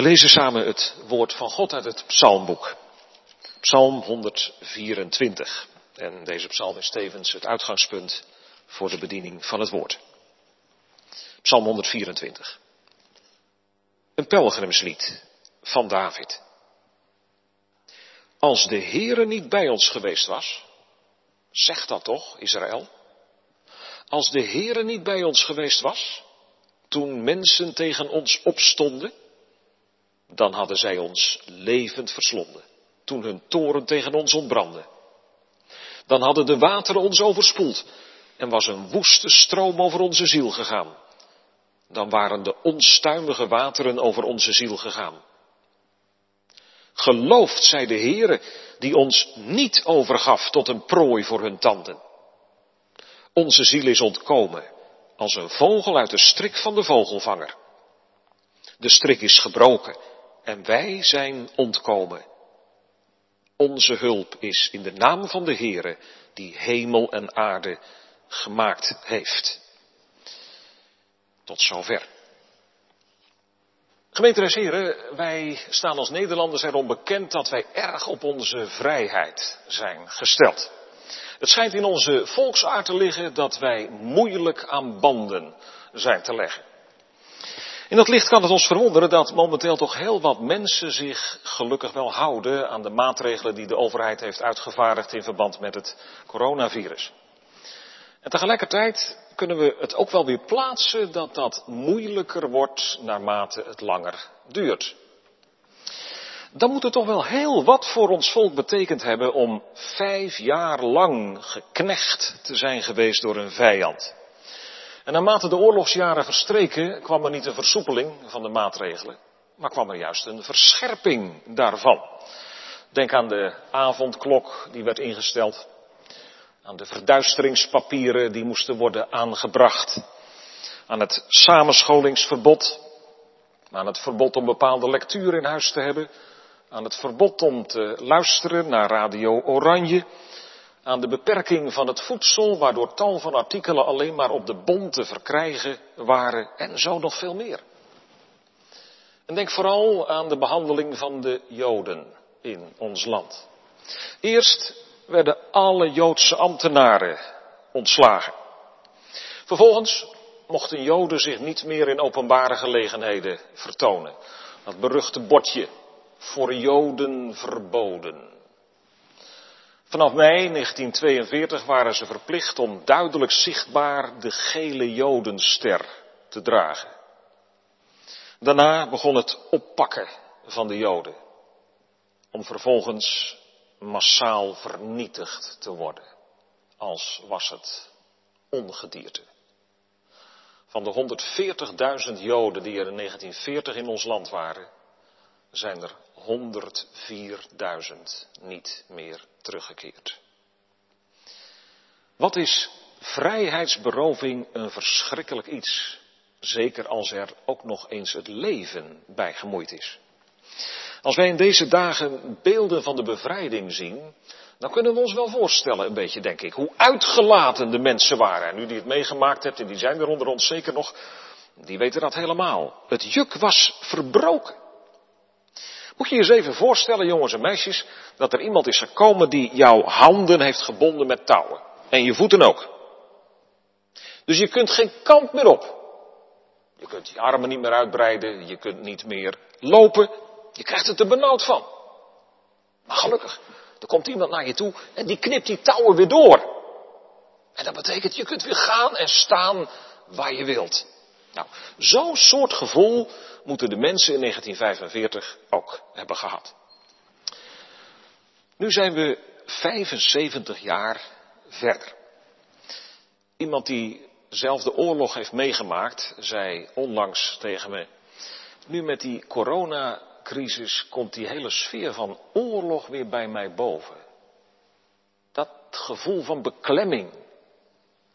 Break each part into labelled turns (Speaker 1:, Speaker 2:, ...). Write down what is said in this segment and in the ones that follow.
Speaker 1: We lezen samen het woord van God uit het psalmboek. Psalm 124. En deze psalm is tevens het uitgangspunt voor de bediening van het woord. Psalm 124. Een pelgrimslied van David. Als de Heere niet bij ons geweest was, zeg dat toch, Israël? Als de Heere niet bij ons geweest was, toen mensen tegen ons opstonden, dan hadden zij ons levend verslonden, toen hun toren tegen ons ontbrandde. Dan hadden de wateren ons overspoeld en was een woeste stroom over onze ziel gegaan. Dan waren de onstuimige wateren over onze ziel gegaan. Geloofd zij de Heere, die ons niet overgaf tot een prooi voor hun tanden. Onze ziel is ontkomen, als een vogel uit de strik van de vogelvanger. De strik is gebroken en wij zijn ontkomen. Onze hulp is in de naam van de Heere, die hemel en aarde gemaakt heeft. Tot zover. Gemeente Heren, wij staan als Nederlanders erom bekend dat wij erg op onze vrijheid zijn gesteld. Het schijnt in onze volksaard te liggen dat wij moeilijk aan banden zijn te leggen. In dat licht kan het ons verwonderen dat momenteel toch heel wat mensen zich gelukkig wel houden aan de maatregelen die de overheid heeft uitgevaardigd in verband met het coronavirus. En tegelijkertijd kunnen we het ook wel weer plaatsen dat dat moeilijker wordt naarmate het langer duurt. Dan moet het toch wel heel wat voor ons volk betekend hebben om vijf jaar lang geknecht te zijn geweest door een vijand. En naarmate de oorlogsjaren verstreken kwam er niet een versoepeling van de maatregelen, maar kwam er juist een verscherping daarvan. Denk aan de avondklok die werd ingesteld aan de verduisteringspapieren die moesten worden aangebracht, aan het samenscholingsverbod, aan het verbod om bepaalde lectuur in huis te hebben, aan het verbod om te luisteren naar Radio Oranje, aan de beperking van het voedsel, waardoor tal van artikelen alleen maar op de bon te verkrijgen waren en zo nog veel meer. En denk vooral aan de behandeling van de Joden in ons land. Eerst werden alle Joodse ambtenaren ontslagen. Vervolgens mochten Joden zich niet meer in openbare gelegenheden vertonen. Dat beruchte bordje voor Joden verboden. Vanaf mei 1942 waren ze verplicht om duidelijk zichtbaar de gele Jodenster te dragen. Daarna begon het oppakken van de Joden. Om vervolgens massaal vernietigd te worden, als was het ongedierte. Van de 140.000 Joden die er in 1940 in ons land waren, zijn er 104.000 niet meer teruggekeerd. Wat is vrijheidsberoving een verschrikkelijk iets, zeker als er ook nog eens het leven bij gemoeid is. Als wij in deze dagen beelden van de bevrijding zien, dan kunnen we ons wel voorstellen, een beetje denk ik, hoe uitgelaten de mensen waren. En u die het meegemaakt hebt, en die zijn er onder ons zeker nog, die weten dat helemaal. Het juk was verbroken. Moet je je eens even voorstellen, jongens en meisjes, dat er iemand is gekomen die jouw handen heeft gebonden met touwen. En je voeten ook. Dus je kunt geen kant meer op. Je kunt je armen niet meer uitbreiden, je kunt niet meer lopen, je krijgt het er benauwd van. Maar gelukkig, er komt iemand naar je toe en die knipt die touwen weer door. En dat betekent, je kunt weer gaan en staan waar je wilt. Nou, zo'n soort gevoel moeten de mensen in 1945 ook hebben gehad. Nu zijn we 75 jaar verder. Iemand die zelf de oorlog heeft meegemaakt, zei onlangs tegen me, nu met die corona crisis komt die hele sfeer van oorlog weer bij mij boven. Dat gevoel van beklemming,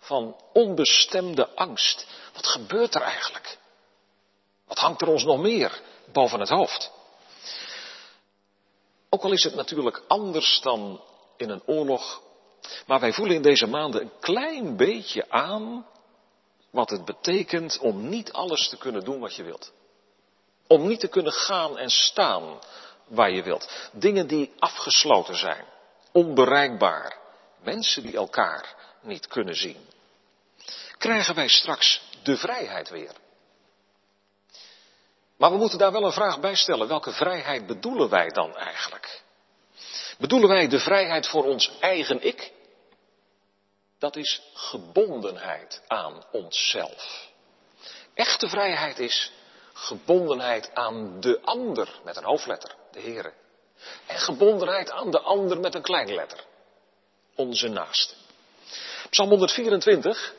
Speaker 1: van onbestemde angst. Wat gebeurt er eigenlijk? Wat hangt er ons nog meer boven het hoofd? Ook al is het natuurlijk anders dan in een oorlog, maar wij voelen in deze maanden een klein beetje aan wat het betekent om niet alles te kunnen doen wat je wilt. Om niet te kunnen gaan en staan waar je wilt. Dingen die afgesloten zijn, onbereikbaar. Mensen die elkaar niet kunnen zien. Krijgen wij straks de vrijheid weer? Maar we moeten daar wel een vraag bij stellen. Welke vrijheid bedoelen wij dan eigenlijk? Bedoelen wij de vrijheid voor ons eigen ik? Dat is gebondenheid aan onszelf. Echte vrijheid is gebondenheid aan de ander met een hoofdletter, de Heere. En gebondenheid aan de ander met een kleine letter, onze naaste. Psalm 124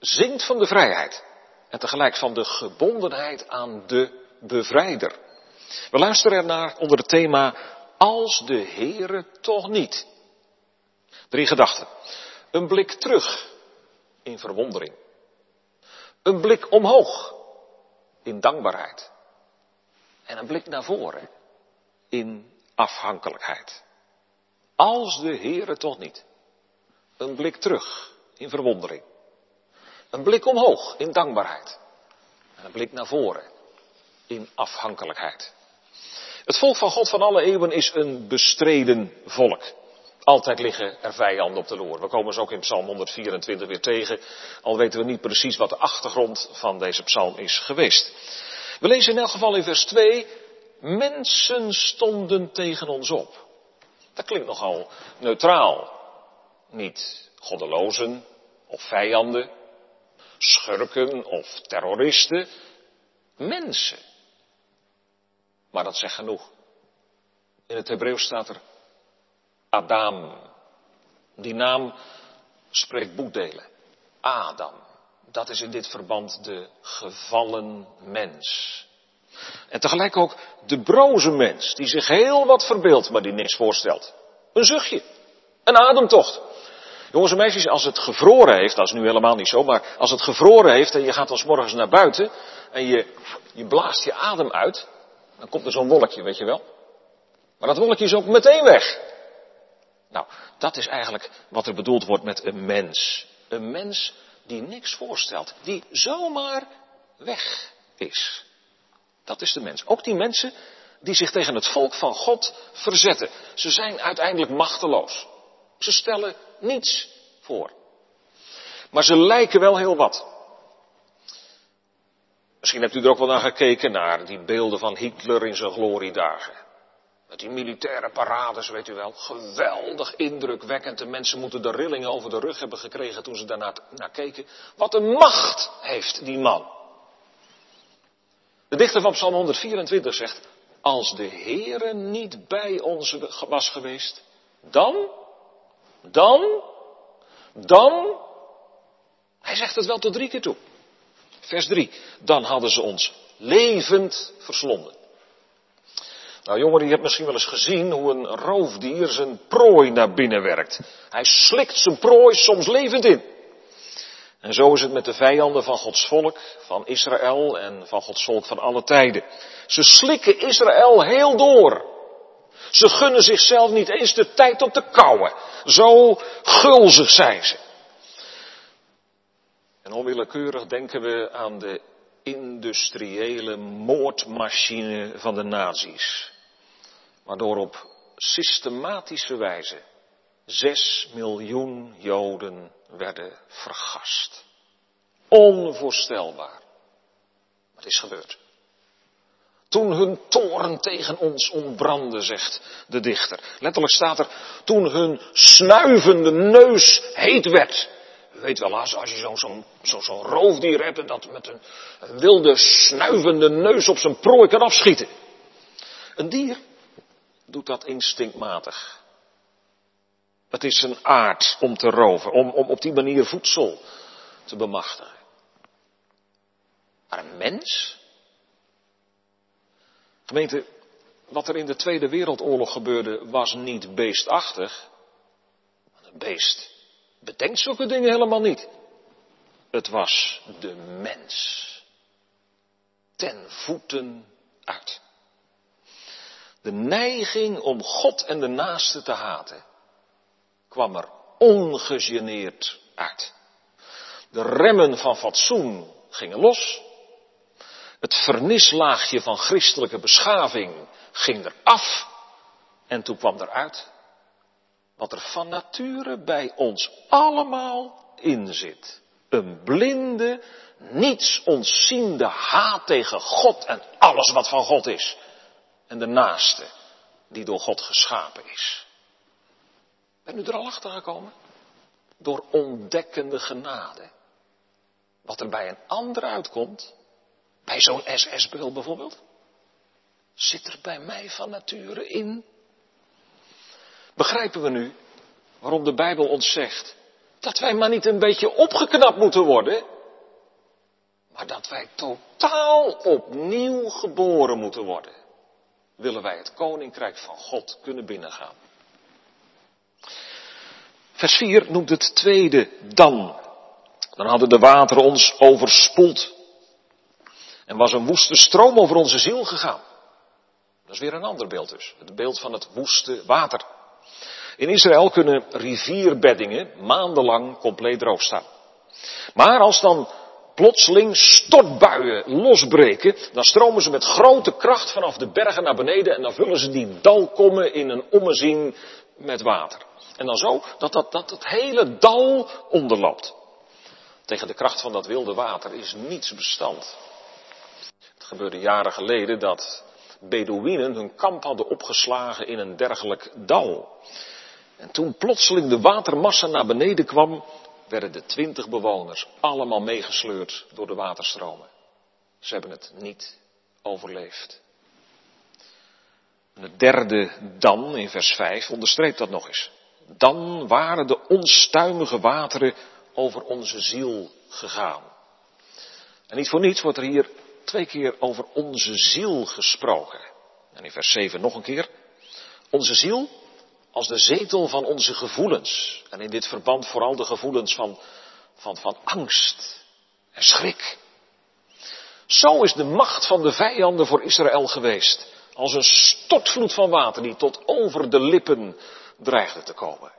Speaker 1: zingt van de vrijheid en tegelijk van de gebondenheid aan de bevrijder. We luisteren ernaar onder het thema Als de Heere toch niet. Drie gedachten. Een blik terug in verwondering. Een blik omhoog in dankbaarheid. En een blik naar voren in afhankelijkheid. Als de Heere toch niet. Een blik terug in verwondering. Een blik omhoog in dankbaarheid. En een blik naar voren in afhankelijkheid. Het volk van God van alle eeuwen is een bestreden volk. Altijd liggen er vijanden op de loer. We komen ze ook in Psalm 124 weer tegen, al weten we niet precies wat de achtergrond van deze psalm is geweest. We lezen in elk geval in vers 2, mensen stonden tegen ons op. Dat klinkt nogal neutraal. Niet goddelozen of vijanden, schurken of terroristen, mensen. Maar dat zegt genoeg. In het Hebreeuws staat er Adam. Die naam spreekt boekdelen. Adam. Dat is in dit verband de gevallen mens. En tegelijk ook de broze mens, die zich heel wat verbeeldt, maar die niks voorstelt. Een zuchtje. Een ademtocht. Jongens en meisjes, als het gevroren heeft, dat is nu helemaal niet zo, maar als het gevroren heeft en je gaat als morgens naar buiten en je, je blaast je adem uit, dan komt er zo'n wolkje, weet je wel. Maar dat wolkje is ook meteen weg. Nou, dat is eigenlijk wat er bedoeld wordt met een mens. Een mens die niks voorstelt, die zomaar weg is. Dat is de mens. Ook die mensen die zich tegen het volk van God verzetten. Ze zijn uiteindelijk machteloos. Ze stellen niets voor. Maar ze lijken wel heel wat. Misschien hebt u er ook wel naar gekeken, naar die beelden van Hitler in zijn gloriedagen. Met die militaire parades, weet u wel. Geweldig indrukwekkend. De mensen moeten de rillingen over de rug hebben gekregen toen ze daarnaar naar keken. Wat een macht heeft die man. De dichter van Psalm 124 zegt, als de Heere niet bij ons was geweest, dan, dan, dan, hij zegt het wel tot drie keer toe. Vers 3. Dan hadden ze ons levend verslonden. Nou jongeren, je hebt misschien wel eens gezien hoe een roofdier zijn prooi naar binnen werkt. Hij slikt zijn prooi soms levend in. En zo is het met de vijanden van Gods volk, van Israël en van Gods volk van alle tijden. Ze slikken Israël heel door. Ze gunnen zichzelf niet eens de tijd om te kauwen. Zo gulzig zijn ze. En onwillekeurig denken we aan de industriële moordmachine van de nazi's. Waardoor op systematische wijze zes miljoen Joden werden vergast. Onvoorstelbaar. Wat is gebeurd? Toen hun toren tegen ons ontbrandde, zegt de dichter. Letterlijk staat er, toen hun snuivende neus heet werd. U weet wel, als, je zo'n zo, zo, roofdier hebt en dat met een, een wilde snuivende neus op zijn prooi kan afschieten. Een dier doet dat instinctmatig. Het is zijn aard om te roven, om, om op die manier voedsel te bemachtigen. Maar een mens? Gemeente, wat er in de Tweede Wereldoorlog gebeurde was niet beestachtig. Een beest bedenkt zulke dingen helemaal niet. Het was de mens. Ten voeten uit. De neiging om God en de naaste te haten kwam er ongegeneerd uit. De remmen van fatsoen gingen los. Het vernislaagje van christelijke beschaving ging eraf. En toen kwam eruit wat er van nature bij ons allemaal in zit. Een blinde, niets ontziende haat tegen God en alles wat van God is. En de naaste die door God geschapen is. Ben u er al achter gekomen? Door ontdekkende genade. Wat er bij een ander uitkomt, bij zo'n SS-beul bijvoorbeeld, zit er bij mij van nature in. Begrijpen we nu waarom de Bijbel ons zegt dat wij maar niet een beetje opgeknapt moeten worden, maar dat wij totaal opnieuw geboren moeten worden, willen wij het koninkrijk van God kunnen binnengaan. Vers 4 noemt het tweede dan. Dan hadden de wateren ons overspoeld. En was een woeste stroom over onze ziel gegaan. Dat is weer een ander beeld dus. Het beeld van het woeste water. In Israël kunnen rivierbeddingen maandenlang compleet droog staan. Maar als dan plotseling stortbuien losbreken, dan stromen ze met grote kracht vanaf de bergen naar beneden en dan vullen ze die dalkommen in een ommezien met water. En dan zo dat, dat, dat het hele dal onderloopt. Tegen de kracht van dat wilde water is niets bestand. Gebeurde jaren geleden dat Bedouinen hun kamp hadden opgeslagen in een dergelijk dal. En toen plotseling de watermassa naar beneden kwam, werden de twintig bewoners allemaal meegesleurd door de waterstromen. Ze hebben het niet overleefd. En het derde dan in vers 5 onderstreept dat nog eens. Dan waren de onstuimige wateren over onze ziel gegaan. En niet voor niets wordt er hier twee keer over onze ziel gesproken. En in vers 7 nog een keer. Onze ziel als de zetel van onze gevoelens. En in dit verband vooral de gevoelens van, van, van angst en schrik. Zo is de macht van de vijanden voor Israël geweest. Als een stortvloed van water die tot over de lippen dreigde te komen.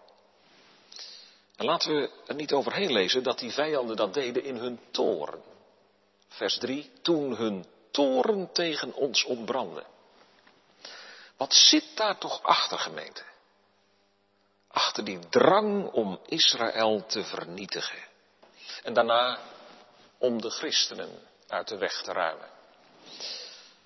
Speaker 1: En laten we er niet overheen lezen dat die vijanden dat deden in hun toren. Vers 3, toen hun toren tegen ons ontbrandde. Wat zit daar toch achter, gemeente? Achter die drang om Israël te vernietigen. En daarna om de christenen uit de weg te ruimen.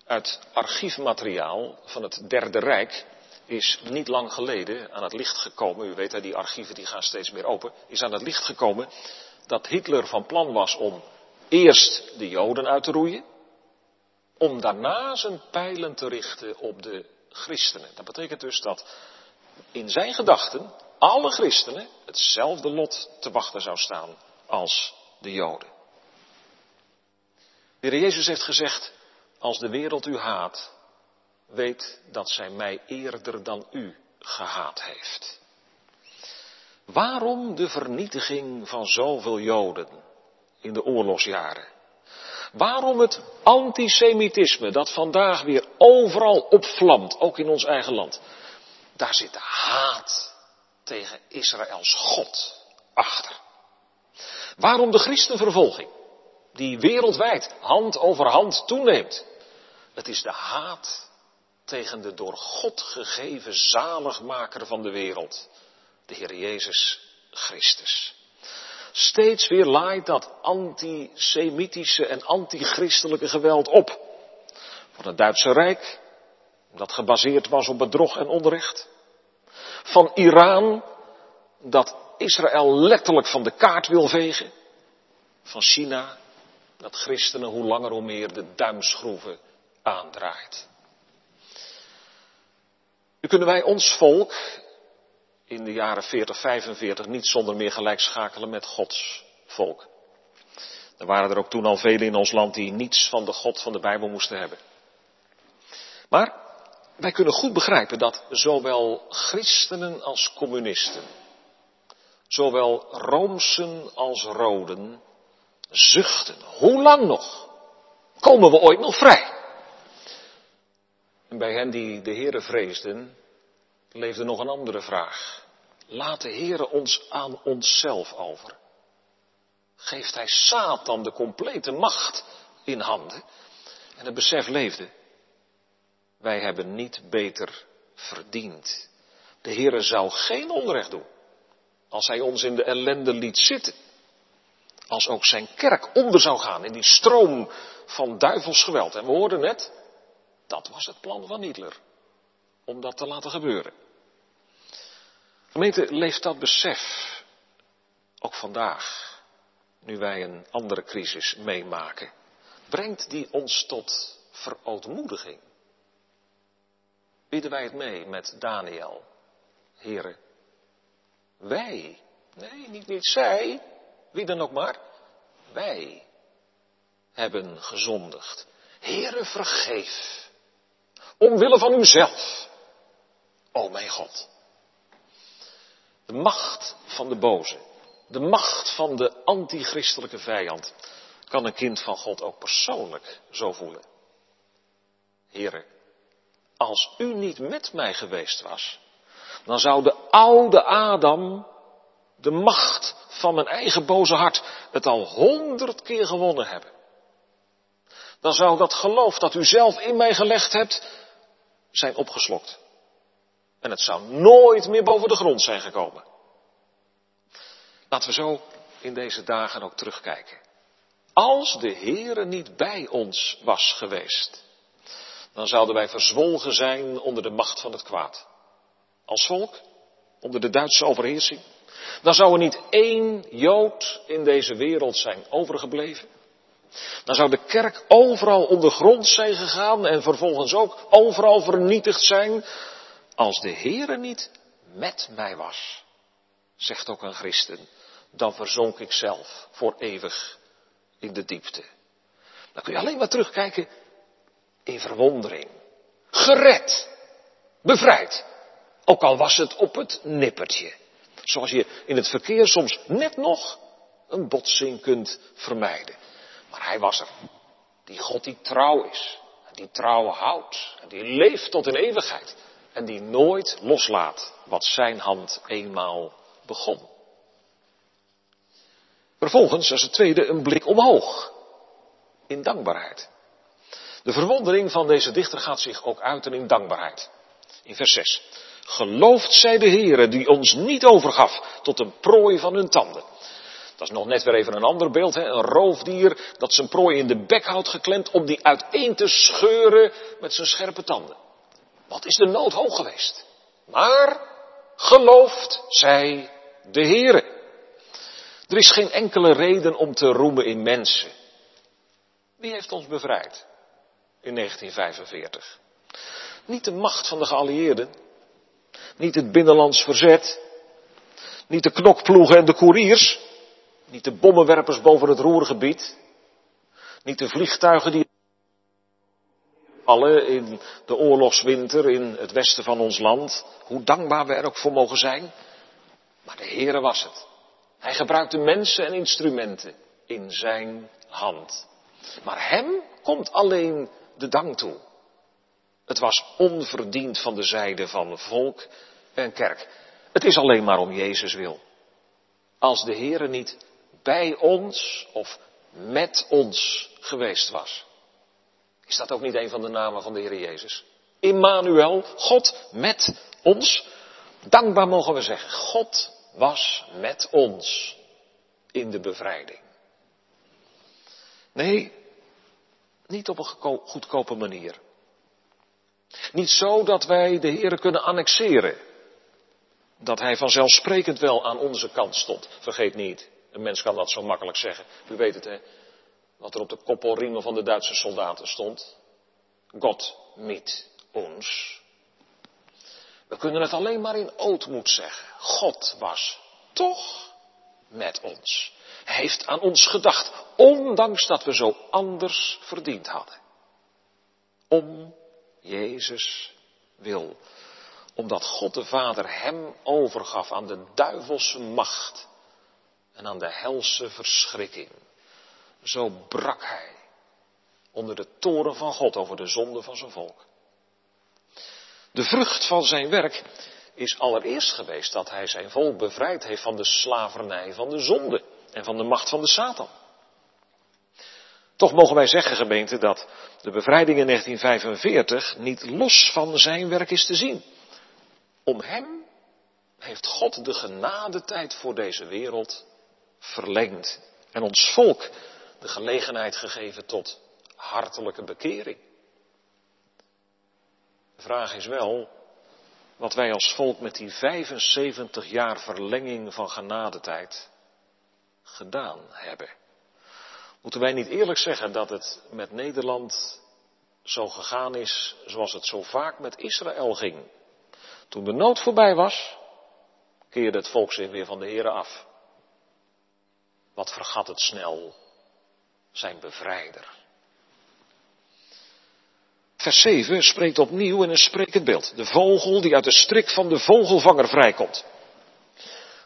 Speaker 1: Uit archiefmateriaal van het Derde Rijk is niet lang geleden aan het licht gekomen, u weet die archieven die gaan steeds meer open, is aan het licht gekomen dat Hitler van plan was om eerst de Joden uit te roeien, om daarna zijn pijlen te richten op de christenen. Dat betekent dus dat in zijn gedachten alle christenen hetzelfde lot te wachten zou staan als de Joden. De Heer Jezus heeft gezegd, als de wereld u haat, weet dat zij mij eerder dan u gehaat heeft. Waarom de vernietiging van zoveel Joden in de oorlogsjaren? Waarom het antisemitisme dat vandaag weer overal opvlamt, ook in ons eigen land? Daar zit de haat tegen Israëls God achter. Waarom de christenvervolging, die wereldwijd hand over hand toeneemt? Het is de haat tegen de door God gegeven zaligmaker van de wereld, de Heer Jezus Christus. Steeds weer laait dat antisemitische en antichristelijke geweld op. Van het Duitse Rijk, dat gebaseerd was op bedrog en onrecht. Van Iran, dat Israël letterlijk van de kaart wil vegen. Van China, dat christenen hoe langer hoe meer de duimschroeven aandraait. Nu kunnen wij ons volk in de jaren 40, 45 niet zonder meer gelijk schakelen met Gods volk. Er waren er ook toen al velen in ons land die niets van de God van de Bijbel moesten hebben. Maar wij kunnen goed begrijpen dat zowel christenen als communisten, zowel roomsen als roden, zuchten. Hoe lang nog? Komen we ooit nog vrij? En bij hen die de Heere vreesden, leefde nog een andere vraag. Laat de Heere ons aan onszelf over. Geeft hij Satan de complete macht in handen? en het besef leefde. Wij hebben niet beter verdiend. De Heere zou geen onrecht doen als hij ons in de ellende liet zitten. Als ook zijn kerk onder zou gaan in die stroom van duivels geweld. En we hoorden net, dat was het plan van Hitler. Om dat te laten gebeuren. Gemeente, leeft dat besef ook vandaag, nu wij een andere crisis meemaken. Brengt die ons tot verootmoediging? Bidden wij het mee met Daniel? Heren, wij, nee, niet, niet zij, wie dan ook maar, wij hebben gezondigd. Heren, vergeef. Omwille van uzelf. O mijn God. De macht van de boze, de macht van de antichristelijke vijand, kan een kind van God ook persoonlijk zo voelen. Heren, als u niet met mij geweest was, dan zou de oude Adam, de macht van mijn eigen boze hart, het al honderd keer gewonnen hebben. Dan zou dat geloof dat u zelf in mij gelegd hebt, zijn opgeslokt. En het zou nooit meer boven de grond zijn gekomen. Laten we zo in deze dagen ook terugkijken. Als de Heere niet bij ons was geweest, dan zouden wij verzwolgen zijn onder de macht van het kwaad. Als volk, onder de Duitse overheersing. Dan zou er niet één Jood in deze wereld zijn overgebleven. Dan zou de kerk overal ondergrond zijn gegaan en vervolgens ook overal vernietigd zijn, als de Heere niet met mij was, zegt ook een christen, dan verzonk ik zelf voor eeuwig in de diepte. Dan kun je alleen maar terugkijken in verwondering. Gered. Bevrijd. Ook al was het op het nippertje. Zoals je in het verkeer soms net nog een botsing kunt vermijden. Maar hij was er. Die God die trouw is. Die trouw houdt. En die leeft tot in eeuwigheid. En die nooit loslaat wat zijn hand eenmaal begon. Vervolgens, als het tweede, een blik omhoog. In dankbaarheid. De verwondering van deze dichter gaat zich ook uiten in dankbaarheid. In vers 6. Gelooft zij de Heere die ons niet overgaf tot een prooi van hun tanden. Dat is nog net weer even een ander beeld, hè? een roofdier dat zijn prooi in de bek houdt geklemd om die uiteen te scheuren met zijn scherpe tanden. Wat is de nood hoog geweest? Maar gelooft zij de Heere. Er is geen enkele reden om te roemen in mensen. Wie heeft ons bevrijd in 1945? Niet de macht van de geallieerden, niet het binnenlands verzet, niet de knokploegen en de koeriers, niet de bommenwerpers boven het roergebied, niet de vliegtuigen die in de oorlogswinter in het westen van ons land, hoe dankbaar we er ook voor mogen zijn. Maar de Heere was het. Hij gebruikte mensen en instrumenten in zijn hand. Maar hem komt alleen de dank toe. Het was onverdiend van de zijde van volk en kerk. Het is alleen maar om Jezus wil. Als de Heere niet bij ons of met ons geweest was. Is dat ook niet een van de namen van de Heer Jezus? Immanuel, God met ons. Dankbaar mogen we zeggen, God was met ons in de bevrijding. Nee, niet op een goedkope manier. Niet zo dat wij de Heer kunnen annexeren. Dat Hij vanzelfsprekend wel aan onze kant stond. Vergeet niet, een mens kan dat zo makkelijk zeggen. U weet het hè, wat er op de koppelriemen van de Duitse soldaten stond. God met ons. We kunnen het alleen maar in ootmoed zeggen. God was toch met ons. Hij heeft aan ons gedacht, ondanks dat we zo anders verdiend hadden. Om Jezus wil. Omdat God de Vader hem overgaf aan de duivelse macht en aan de helse verschrikking. Zo brak hij onder de toren van God over de zonde van zijn volk. De vrucht van zijn werk is allereerst geweest dat hij zijn volk bevrijd heeft van de slavernij van de zonde en van de macht van de Satan. Toch mogen wij zeggen, gemeente, dat de bevrijding in 1945 niet los van zijn werk is te zien. Om hem heeft God de genadetijd voor deze wereld verlengd en ons volk de gelegenheid gegeven tot hartelijke bekering. De vraag is wel wat wij als volk met die 75 jaar verlenging van genadetijd gedaan hebben. Moeten wij niet eerlijk zeggen dat het met Nederland zo gegaan is zoals het zo vaak met Israël ging? Toen de nood voorbij was, keerde het volk zich weer van de Here af. Wat vergat het snel zijn bevrijder. Vers 7 spreekt opnieuw in een sprekend beeld. De vogel die uit de strik van de vogelvanger vrijkomt.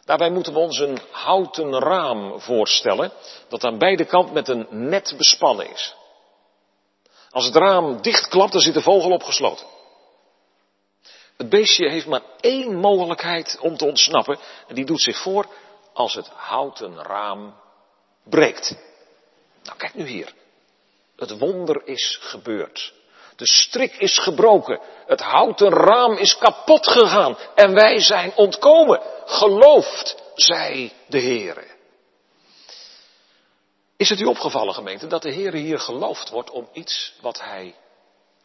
Speaker 1: Daarbij moeten we ons een houten raam voorstellen, dat aan beide kanten met een net bespannen is. Als het raam dichtklapt, dan zit de vogel opgesloten. Het beestje heeft maar één mogelijkheid om te ontsnappen, en die doet zich voor als het houten raam breekt. Nou, kijk nu hier. Het wonder is gebeurd. De strik is gebroken. Het houten raam is kapot gegaan. En wij zijn ontkomen. Geloofd zij de Heere. Is het u opgevallen, gemeente, dat de Heere hier geloofd wordt om iets wat hij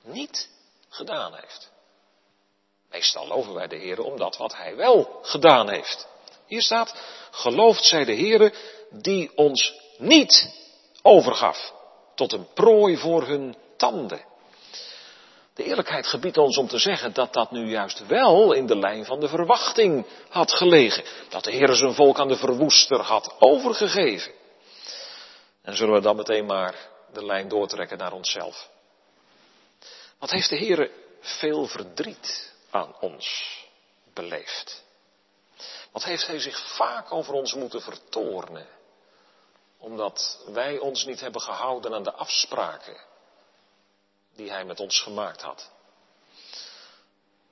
Speaker 1: niet gedaan heeft? Meestal loven wij de Heere om dat wat hij wel gedaan heeft. Hier staat, geloofd zij de Heere die ons niet overgaf tot een prooi voor hun tanden. De eerlijkheid gebiedt ons om te zeggen dat dat nu juist wel in de lijn van de verwachting had gelegen. Dat de Heer zijn volk aan de verwoester had overgegeven. En zullen we dan meteen maar de lijn doortrekken naar onszelf. Wat heeft de Heer veel verdriet aan ons beleefd? Wat heeft Hij zich vaak over ons moeten vertoornen? Omdat wij ons niet hebben gehouden aan de afspraken die hij met ons gemaakt had.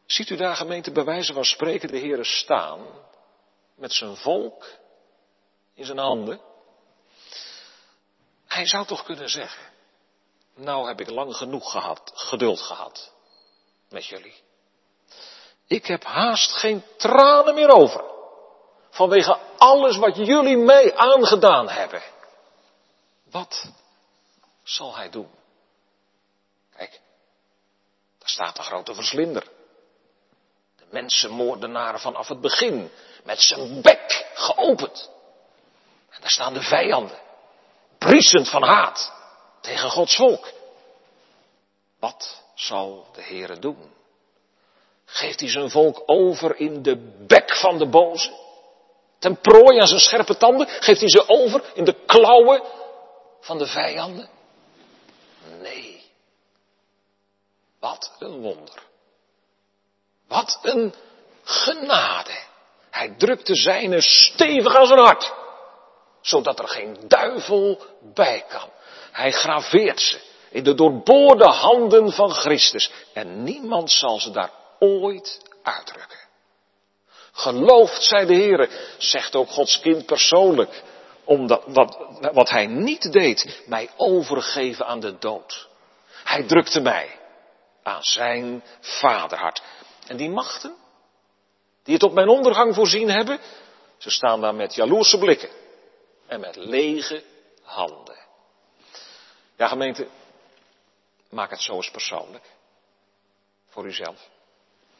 Speaker 1: Ziet u daar gemeente bij wijze van spreken de Heeren staan met zijn volk in zijn handen? Hij zou toch kunnen zeggen, nou heb ik lang genoeg gehad, geduld gehad met jullie. Ik heb haast geen tranen meer over. Vanwege alles wat jullie mij aangedaan hebben. Wat zal hij doen? Kijk, daar staat de grote verslinder. De mensenmoordenaar vanaf het begin, met zijn bek geopend. En daar staan de vijanden, briesend van haat tegen Gods volk. Wat zal de Heere doen? Geeft hij zijn volk over in de bek van de boze? Ten prooi aan zijn scherpe tanden? Geeft hij ze over in de klauwen van de vijanden? Nee. Wat een wonder. Wat een genade. Hij drukte zijne stevig aan zijn hart, zodat er geen duivel bij kan. Hij graveert ze in de doorboorde handen van Christus en niemand zal ze daar ooit uitdrukken. Geloofd zij de Heer, zegt ook Gods kind persoonlijk, omdat wat, wat hij niet deed, mij overgeven aan de dood. Hij drukte mij aan zijn vaderhart. En die machten, die het op mijn ondergang voorzien hebben, ze staan daar met jaloerse blikken en met lege handen. Ja, gemeente, maak het zo eens persoonlijk. Voor uzelf.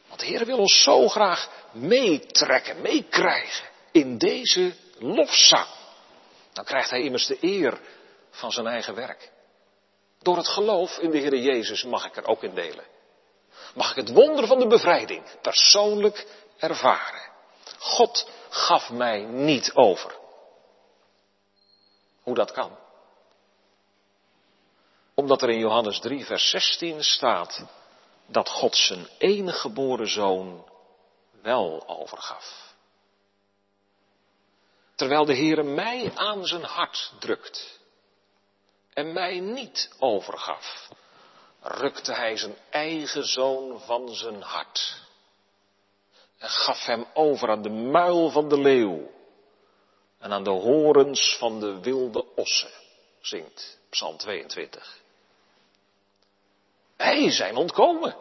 Speaker 1: Want de Heer wil ons zo graag meetrekken, meekrijgen in deze lofzang. Dan krijgt hij immers de eer van zijn eigen werk. Door het geloof in de Heer Jezus mag ik er ook in delen. Mag ik het wonder van de bevrijding persoonlijk ervaren. God gaf mij niet over. Hoe dat kan? Omdat er in Johannes 3, vers 16 staat dat God zijn enige geboren zoon wel overgaf. Terwijl de Heere mij aan zijn hart drukt en mij niet overgaf, rukte hij zijn eigen zoon van zijn hart en gaf hem over aan de muil van de leeuw en aan de horens van de wilde ossen. zingt Psalm 22. Wij zijn ontkomen,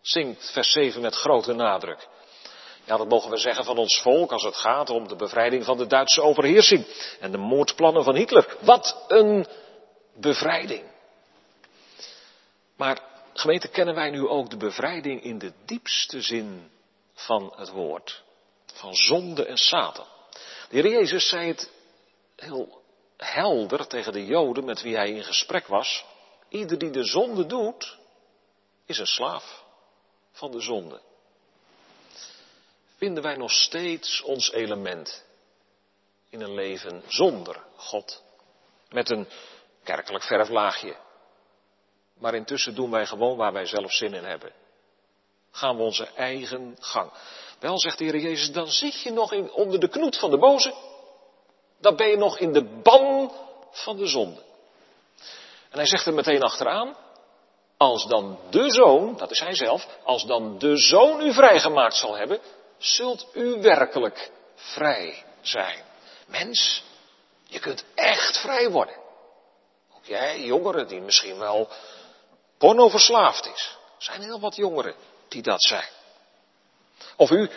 Speaker 1: zingt vers 7 met grote nadruk. Ja, dat mogen we zeggen van ons volk als het gaat om de bevrijding van de Duitse overheersing en de moordplannen van Hitler. Wat een bevrijding. Maar gemeente, kennen wij nu ook de bevrijding in de diepste zin van het woord? Van zonde en Satan. De Heer Jezus zei het heel helder tegen de Joden met wie hij in gesprek was. Ieder die de zonde doet, is een slaaf van de zonde. Vinden wij nog steeds ons element in een leven zonder God? Met een kerkelijk verflaagje. Maar intussen doen wij gewoon waar wij zelf zin in hebben. Gaan we onze eigen gang. Wel, zegt de Heer Jezus, dan zit je nog in, onder de knoet van de boze. Dan ben je nog in de ban van de zonde. En hij zegt er meteen achteraan, als dan de zoon, dat is hij zelf, als dan de zoon u vrijgemaakt zal hebben, zult u werkelijk vrij zijn. Mens, je kunt echt vrij worden. Ook jij, jongeren, die misschien wel porno verslaafd is. Er zijn heel wat jongeren die dat zijn. Of u,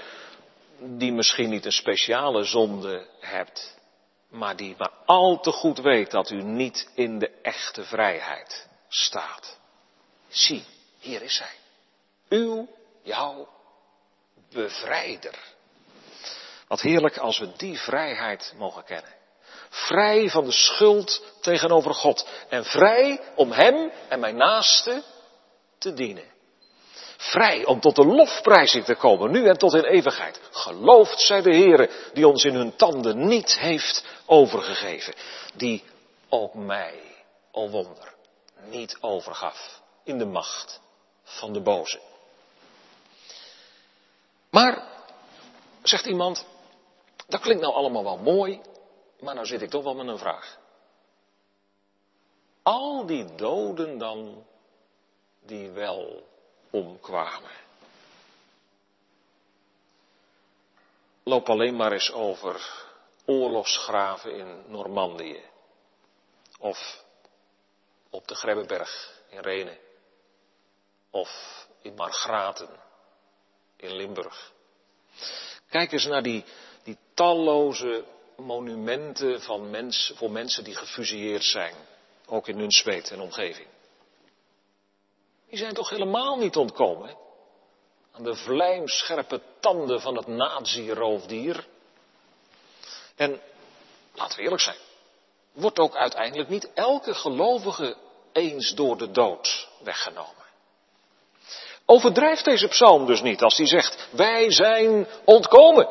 Speaker 1: die misschien niet een speciale zonde hebt, maar die maar al te goed weet dat u niet in de echte vrijheid staat. Zie, hier is hij. Uw, jouw bevrijder. Wat heerlijk als we die vrijheid mogen kennen. Vrij van de schuld tegenover God. En vrij om Hem en mijn naaste te dienen. Vrij om tot de lofprijzing te komen, nu en tot in eeuwigheid. Geloofd zij de Heere, die ons in hun tanden niet heeft overgegeven. Die ook mij, o wonder, niet overgaf in de macht van de boze. Maar, zegt iemand, dat klinkt nou allemaal wel mooi, maar nou zit ik toch wel met een vraag. Al die doden dan, die wel omkwamen. Loop alleen maar eens over oorlogsgraven in Normandië. Of op de Grebbeberg in Renen. Of in Margraten in Limburg. Kijk eens naar die, die talloze monumenten van mens, voor mensen die gefusilleerd zijn. Ook in Nunspeet en omgeving. Die zijn toch helemaal niet ontkomen aan de vlijmscherpe tanden van het nazi-roofdier. En laten we eerlijk zijn, wordt ook uiteindelijk niet elke gelovige eens door de dood weggenomen. Overdrijft deze psalm dus niet als hij zegt, wij zijn ontkomen.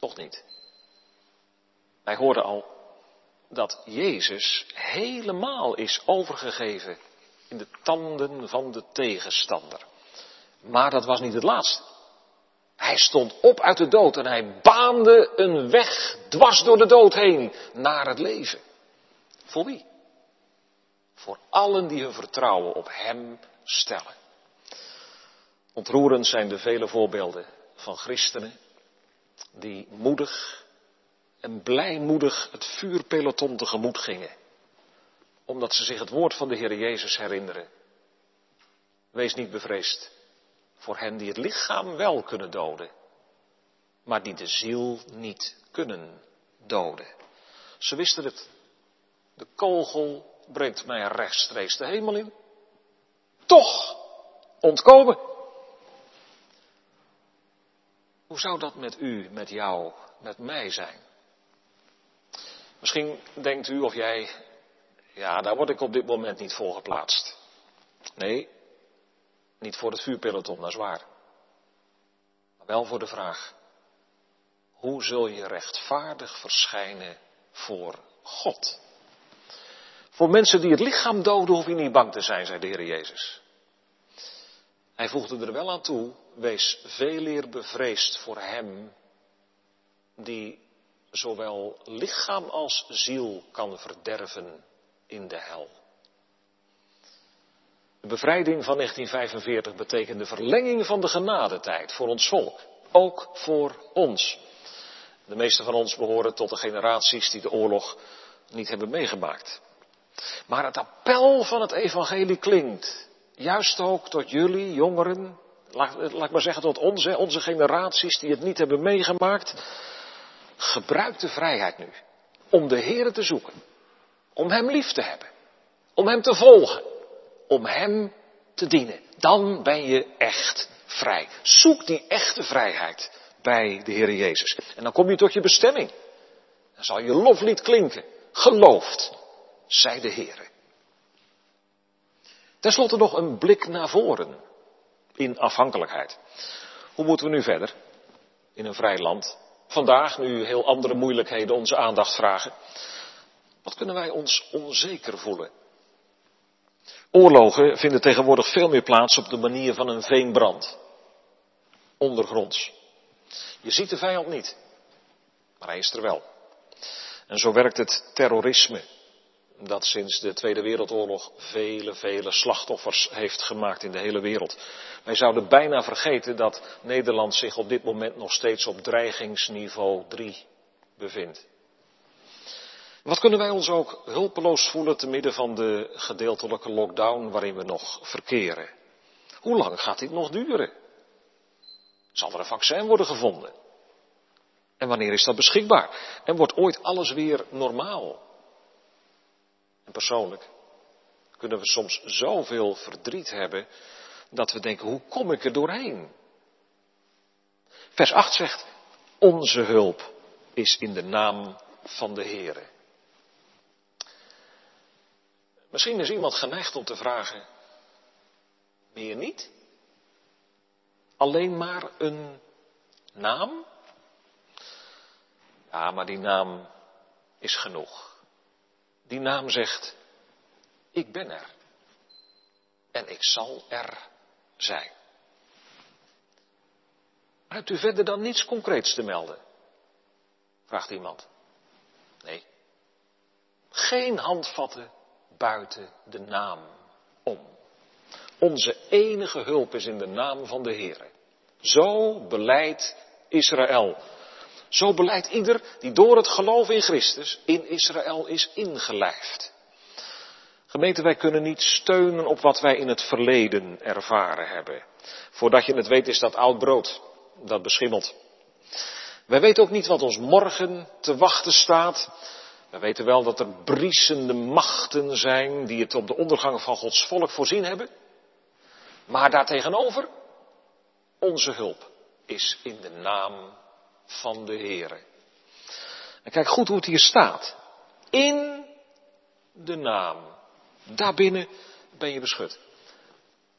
Speaker 1: Toch niet. Wij hoorden al dat Jezus helemaal is overgegeven in de tanden van de tegenstander. Maar dat was niet het laatste. Hij stond op uit de dood en hij baande een weg dwars door de dood heen naar het leven. Voor wie? Voor allen die hun vertrouwen op Hem stellen. Ontroerend zijn de vele voorbeelden van christenen die moedig en blijmoedig het vuurpeloton tegemoet gingen, omdat ze zich het woord van de Heer Jezus herinneren. Wees niet bevreesd voor hen die het lichaam wel kunnen doden, maar die de ziel niet kunnen doden. Ze wisten het. De kogel brengt mij rechtstreeks de hemel in. Toch ontkomen. Hoe zou dat met u, met jou, met mij zijn? Misschien denkt u of jij, ja, daar word ik op dit moment niet voor geplaatst. Nee, niet voor het vuurpeloton, dat is waar. Maar wel voor de vraag, hoe zul je rechtvaardig verschijnen voor God? Voor mensen die het lichaam doden hoef je niet bang te zijn, zei de Heer Jezus. Hij voegde er wel aan toe, wees veel eer bevreesd voor hem die zowel lichaam als ziel kan verderven in de hel. De bevrijding van 1945 betekende verlenging van de genadetijd voor ons volk, ook voor ons. De meeste van ons behoren tot de generaties die de oorlog niet hebben meegemaakt. Maar het appel van het evangelie klinkt, juist ook tot jullie, jongeren, laat, ik maar zeggen tot ons, onze generaties die het niet hebben meegemaakt. Gebruik de vrijheid nu om de Heer te zoeken, om Hem lief te hebben, om Hem te volgen, om Hem te dienen. Dan ben je echt vrij. Zoek die echte vrijheid bij de Heer Jezus. En dan kom je tot je bestemming. Dan zal je loflied klinken. Geloofd, zij de Heer. Ten slotte nog een blik naar voren. In afhankelijkheid. Hoe moeten we nu verder? In een vrij land. Vandaag, nu heel andere moeilijkheden onze aandacht vragen. Wat kunnen wij ons onzeker voelen? Oorlogen vinden tegenwoordig veel meer plaats op de manier van een veenbrand. Ondergronds. Je ziet de vijand niet, maar hij is er wel. En zo werkt het terrorisme, dat sinds de Tweede Wereldoorlog vele, vele slachtoffers heeft gemaakt in de hele wereld. Wij zouden bijna vergeten dat Nederland zich op dit moment nog steeds op dreigingsniveau 3 bevindt. Wat kunnen wij ons ook hulpeloos voelen te midden van de gedeeltelijke lockdown waarin we nog verkeren? Hoe lang gaat dit nog duren? Zal er een vaccin worden gevonden? En wanneer is dat beschikbaar? En wordt ooit alles weer normaal? Persoonlijk kunnen we soms zoveel verdriet hebben dat we denken, hoe kom ik er doorheen? Vers 8 zegt, onze hulp is in de naam van de Heere. Misschien is iemand geneigd om te vragen, meer niet? Alleen maar een naam? Ja, maar die naam is genoeg. Die naam zegt, ik ben er. En ik zal er zijn. Maar hebt u verder dan niets concreets te melden? Vraagt iemand. Nee. Geen handvatten buiten de naam om. Onze enige hulp is in de naam van de Heer. Zo beleidt Israël. Zo beleidt ieder die door het geloof in Christus in Israël is ingelijfd. Gemeente, wij kunnen niet steunen op wat wij in het verleden ervaren hebben. Voordat je het weet is dat oud brood, dat beschimmelt. Wij weten ook niet wat ons morgen te wachten staat. We weten wel dat er briesende machten zijn die het op de ondergang van Gods volk voorzien hebben. Maar daartegenover, onze hulp is in de naam van de Heere. En kijk goed hoe het hier staat. In de naam. Daarbinnen ben je beschut.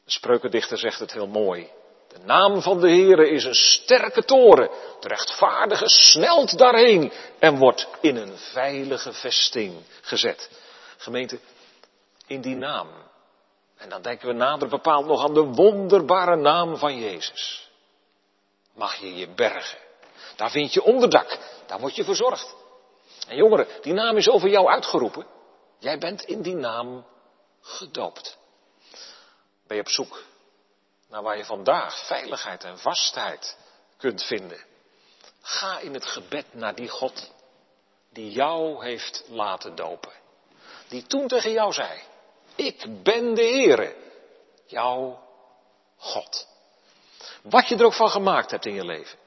Speaker 1: De spreukendichter zegt het heel mooi. De naam van de Heere is een sterke toren. De rechtvaardige snelt daarheen en wordt in een veilige vesting gezet. Gemeente, in die naam. En dan denken we nader bepaald nog aan de wonderbare naam van Jezus. Mag je je bergen. Daar vind je onderdak. Daar word je verzorgd. En jongeren, die naam is over jou uitgeroepen. Jij bent in die naam gedoopt. Ben je op zoek naar waar je vandaag veiligheid en vastheid kunt vinden? Ga in het gebed naar die God die jou heeft laten dopen. Die toen tegen jou zei, ik ben de Heere, jouw God. Wat je er ook van gemaakt hebt in je leven.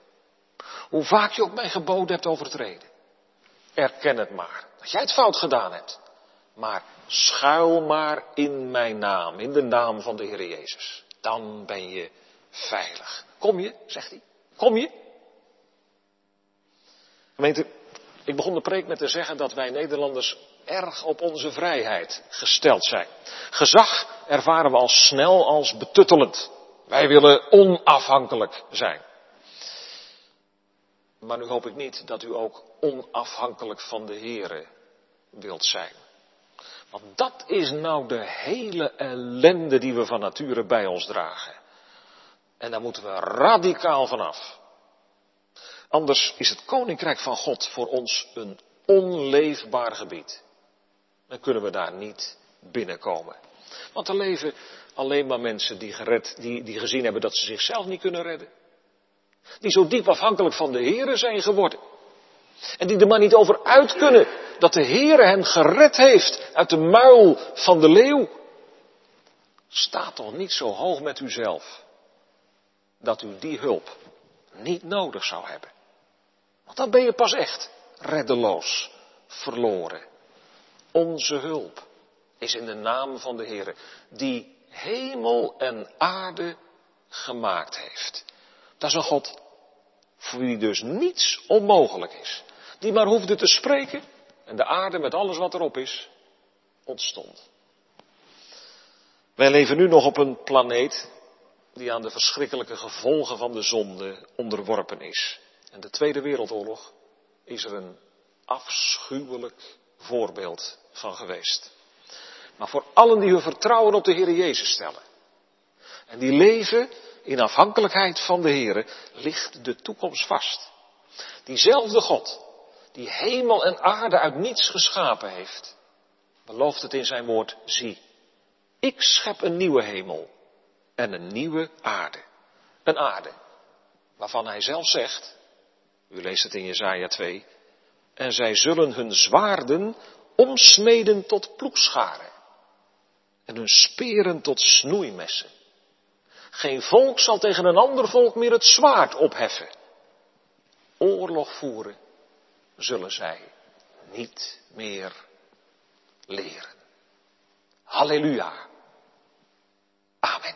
Speaker 1: Hoe vaak je ook mijn geboden hebt overtreden. Erken het maar. Dat jij het fout gedaan hebt. Maar schuil maar in mijn naam, in de naam van de Heer Jezus. Dan ben je veilig. Kom je, zegt hij. Kom je? Gemeente, ik begon de preek met te zeggen dat wij Nederlanders erg op onze vrijheid gesteld zijn. Gezag ervaren we al snel als betuttelend. Wij willen onafhankelijk zijn. Maar nu hoop ik niet dat u ook onafhankelijk van de Here wilt zijn. Want dat is nou de hele ellende die we van nature bij ons dragen. En daar moeten we radicaal vanaf. Anders is het koninkrijk van God voor ons een onleefbaar gebied. Dan kunnen we daar niet binnenkomen. Want er leven alleen maar mensen die, gered, die, die gezien hebben dat ze zichzelf niet kunnen redden. Die zo diep afhankelijk van de Here zijn geworden. En die er maar niet over uit kunnen dat de Heere hen gered heeft uit de muil van de leeuw. Sta toch niet zo hoog met uzelf dat u die hulp niet nodig zou hebben. Want dan ben je pas echt reddeloos, verloren. Onze hulp is in de naam van de Heere, die hemel en aarde gemaakt heeft. Dat is een God voor wie dus niets onmogelijk is. Die maar hoefde te spreken en de aarde met alles wat erop is, ontstond. Wij leven nu nog op een planeet die aan de verschrikkelijke gevolgen van de zonde onderworpen is. En de Tweede Wereldoorlog is er een afschuwelijk voorbeeld van geweest. Maar voor allen die hun vertrouwen op de Heer Jezus stellen. En die leven in afhankelijkheid van de Heer, ligt de toekomst vast. Diezelfde God, die hemel en aarde uit niets geschapen heeft, belooft het in zijn woord, zie, ik schep een nieuwe hemel en een nieuwe aarde. Een aarde waarvan hij zelf zegt, u leest het in Jesaja 2, en zij zullen hun zwaarden omsmeden tot ploegscharen en hun speren tot snoeimessen. Geen volk zal tegen een ander volk meer het zwaard opheffen. Oorlog voeren zullen zij niet meer leren. Halleluja. Amen.